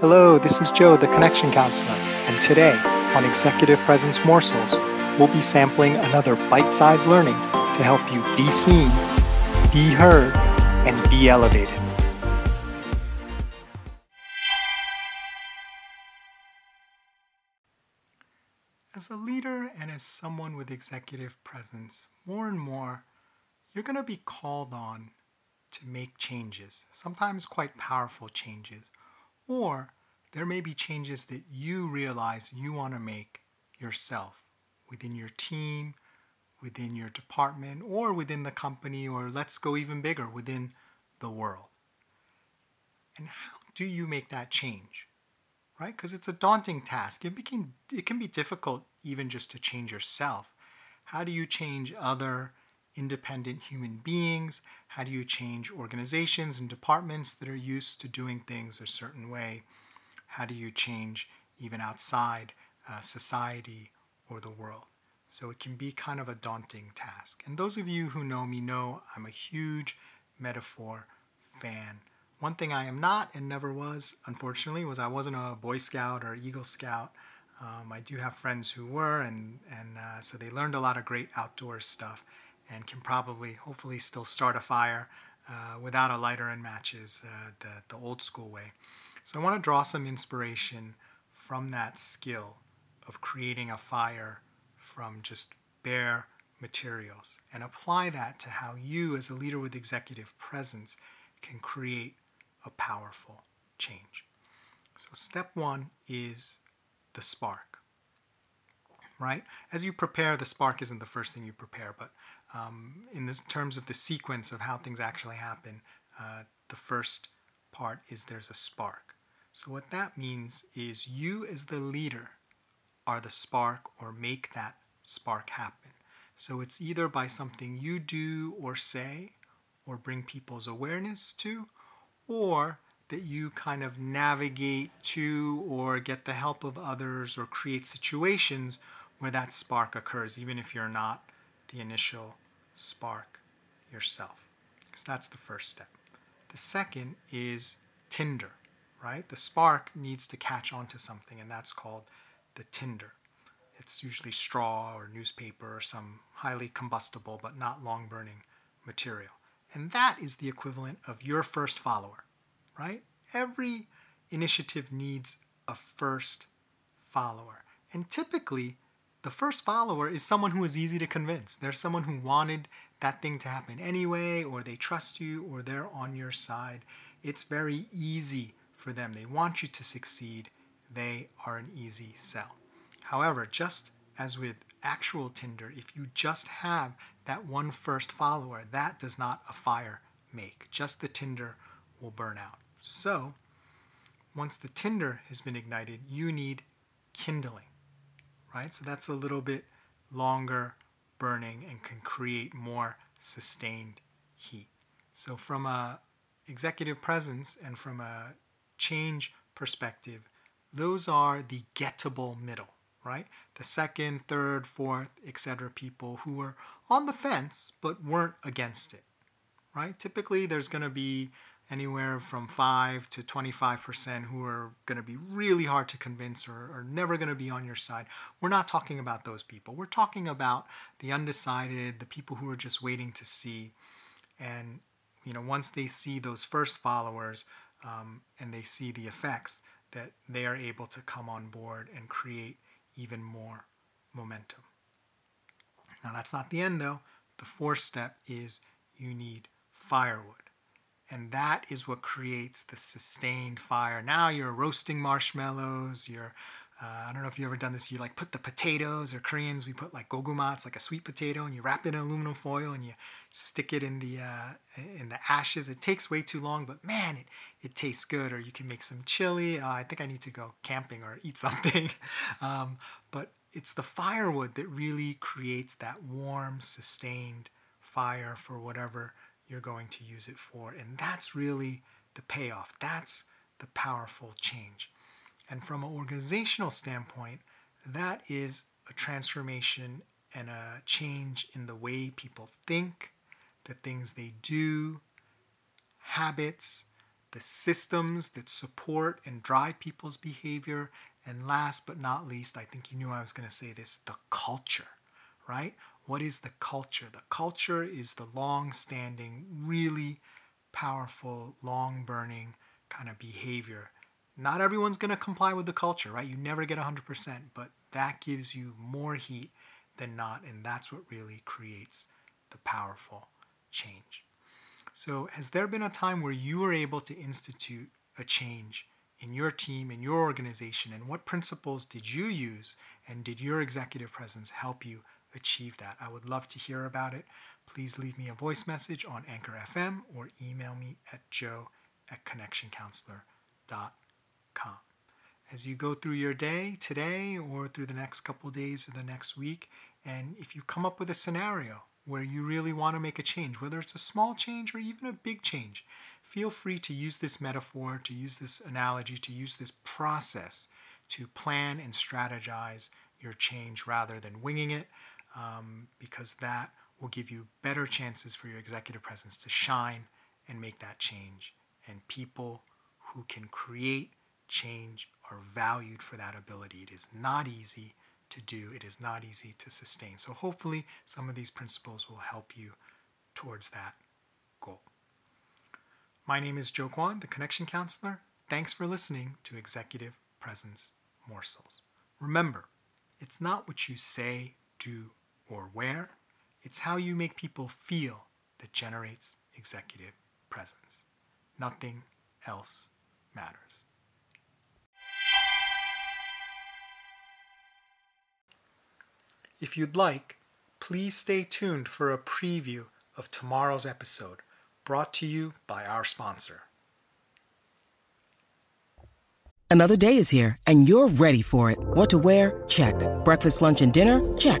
Hello, this is Joe, the Connection Counselor, and today on Executive Presence Morsels, we'll be sampling another bite sized learning to help you be seen, be heard, and be elevated. As a leader and as someone with executive presence, more and more, you're going to be called on to make changes, sometimes quite powerful changes or there may be changes that you realize you want to make yourself within your team, within your department, or within the company, or let's go even bigger, within the world. And how do you make that change? Right? Because it's a daunting task. It, became, it can be difficult even just to change yourself. How do you change other independent human beings? How do you change organizations and departments that are used to doing things a certain way? How do you change even outside uh, society or the world? So it can be kind of a daunting task. And those of you who know me know I'm a huge metaphor fan. One thing I am not and never was, unfortunately, was I wasn't a Boy Scout or Eagle Scout. Um, I do have friends who were, and, and uh, so they learned a lot of great outdoor stuff and can probably, hopefully, still start a fire uh, without a lighter and matches uh, the, the old school way. So I want to draw some inspiration from that skill of creating a fire from just bare materials and apply that to how you, as a leader with executive presence, can create a powerful change. So, step one is the spark, right? As you prepare, the spark isn't the first thing you prepare, but um, in this, terms of the sequence of how things actually happen, uh, the first part is there's a spark. So, what that means is you, as the leader, are the spark or make that spark happen. So, it's either by something you do or say or bring people's awareness to, or that you kind of navigate to or get the help of others or create situations where that spark occurs, even if you're not the initial spark yourself. So that's the first step. The second is tinder, right? The spark needs to catch onto something, and that's called the tinder. It's usually straw or newspaper or some highly combustible but not long burning material. And that is the equivalent of your first follower, right? Every initiative needs a first follower. And typically, the first follower is someone who is easy to convince. They're someone who wanted that thing to happen anyway, or they trust you, or they're on your side. It's very easy for them. They want you to succeed. They are an easy sell. However, just as with actual Tinder, if you just have that one first follower, that does not a fire make. Just the Tinder will burn out. So, once the Tinder has been ignited, you need kindling right? So that's a little bit longer burning and can create more sustained heat. So from a executive presence and from a change perspective, those are the gettable middle, right? The second, third, fourth, etc. people who were on the fence but weren't against it, right? Typically, there's going to be anywhere from 5 to 25% who are going to be really hard to convince or are never going to be on your side. We're not talking about those people. We're talking about the undecided, the people who are just waiting to see. And, you know, once they see those first followers um, and they see the effects, that they are able to come on board and create even more momentum. Now, that's not the end though. The fourth step is you need firewood. And that is what creates the sustained fire. Now you're roasting marshmallows. You're, uh, I don't know if you've ever done this. You like put the potatoes, or Koreans, we put like goguma, it's like a sweet potato, and you wrap it in aluminum foil and you stick it in the uh, in the ashes. It takes way too long, but man, it, it tastes good. Or you can make some chili. Uh, I think I need to go camping or eat something. um, but it's the firewood that really creates that warm, sustained fire for whatever you're going to use it for. And that's really the payoff. That's the powerful change. And from an organizational standpoint, that is a transformation and a change in the way people think, the things they do, habits, the systems that support and drive people's behavior, and last but not least, I think you knew I was going to say this the culture, right? What is the culture? The culture is the long standing, really powerful, long burning kind of behavior. Not everyone's going to comply with the culture, right? You never get 100%, but that gives you more heat than not, and that's what really creates the powerful change. So, has there been a time where you were able to institute a change in your team, in your organization, and what principles did you use and did your executive presence help you achieve that? I would love to hear about it. Please leave me a voice message on Anchor FM or email me at joe at connectioncounselor.com. As you go through your day today or through the next couple days or the next week, and if you come up with a scenario where you really want to make a change, whether it's a small change or even a big change, feel free to use this metaphor, to use this analogy, to use this process to plan and strategize your change rather than winging it, um, because that will give you better chances for your executive presence to shine and make that change. And people who can create change are valued for that ability. It is not easy to do, it is not easy to sustain. So, hopefully, some of these principles will help you towards that goal. My name is Joe Kwan, the Connection Counselor. Thanks for listening to Executive Presence Morsels. Remember, it's not what you say, do, or where. it's how you make people feel that generates executive presence. Nothing else matters. If you'd like, please stay tuned for a preview of tomorrow's episode brought to you by our sponsor. Another day is here, and you're ready for it. What to wear? Check. Breakfast, lunch, and dinner? Check.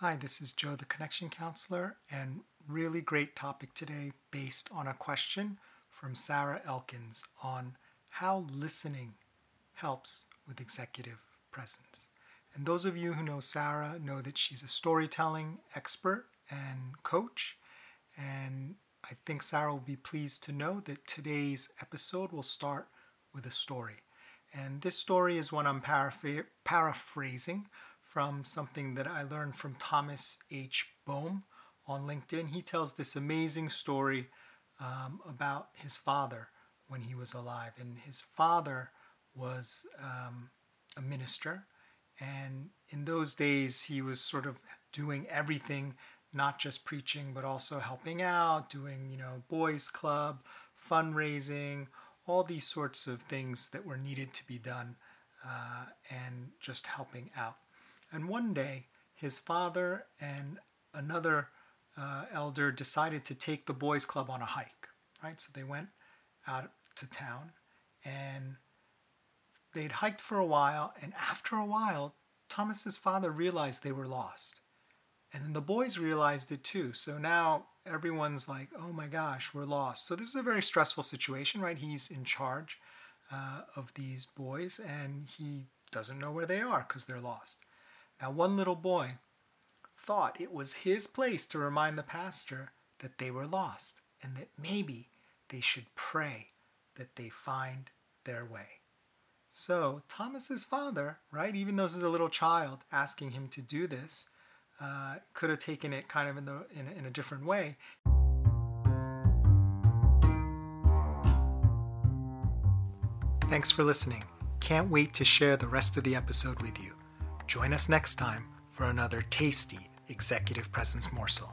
Hi, this is Joe, the Connection Counselor, and really great topic today based on a question from Sarah Elkins on how listening helps with executive presence. And those of you who know Sarah know that she's a storytelling expert and coach. And I think Sarah will be pleased to know that today's episode will start with a story. And this story is one I'm paraphr- paraphrasing from something that I learned from Thomas H. Bohm on LinkedIn. He tells this amazing story um, about his father when he was alive. And his father was um, a minister. And in those days, he was sort of doing everything, not just preaching, but also helping out, doing, you know, boys' club, fundraising, all these sorts of things that were needed to be done, uh, and just helping out. And one day, his father and another uh, elder decided to take the boys' club on a hike. Right, so they went out to town, and they'd hiked for a while. And after a while, Thomas's father realized they were lost, and then the boys realized it too. So now everyone's like, "Oh my gosh, we're lost." So this is a very stressful situation, right? He's in charge uh, of these boys, and he doesn't know where they are because they're lost. Now, one little boy thought it was his place to remind the pastor that they were lost and that maybe they should pray that they find their way. So, Thomas's father, right, even though this is a little child asking him to do this, uh, could have taken it kind of in, the, in, in a different way. Thanks for listening. Can't wait to share the rest of the episode with you. Join us next time for another tasty executive presence morsel.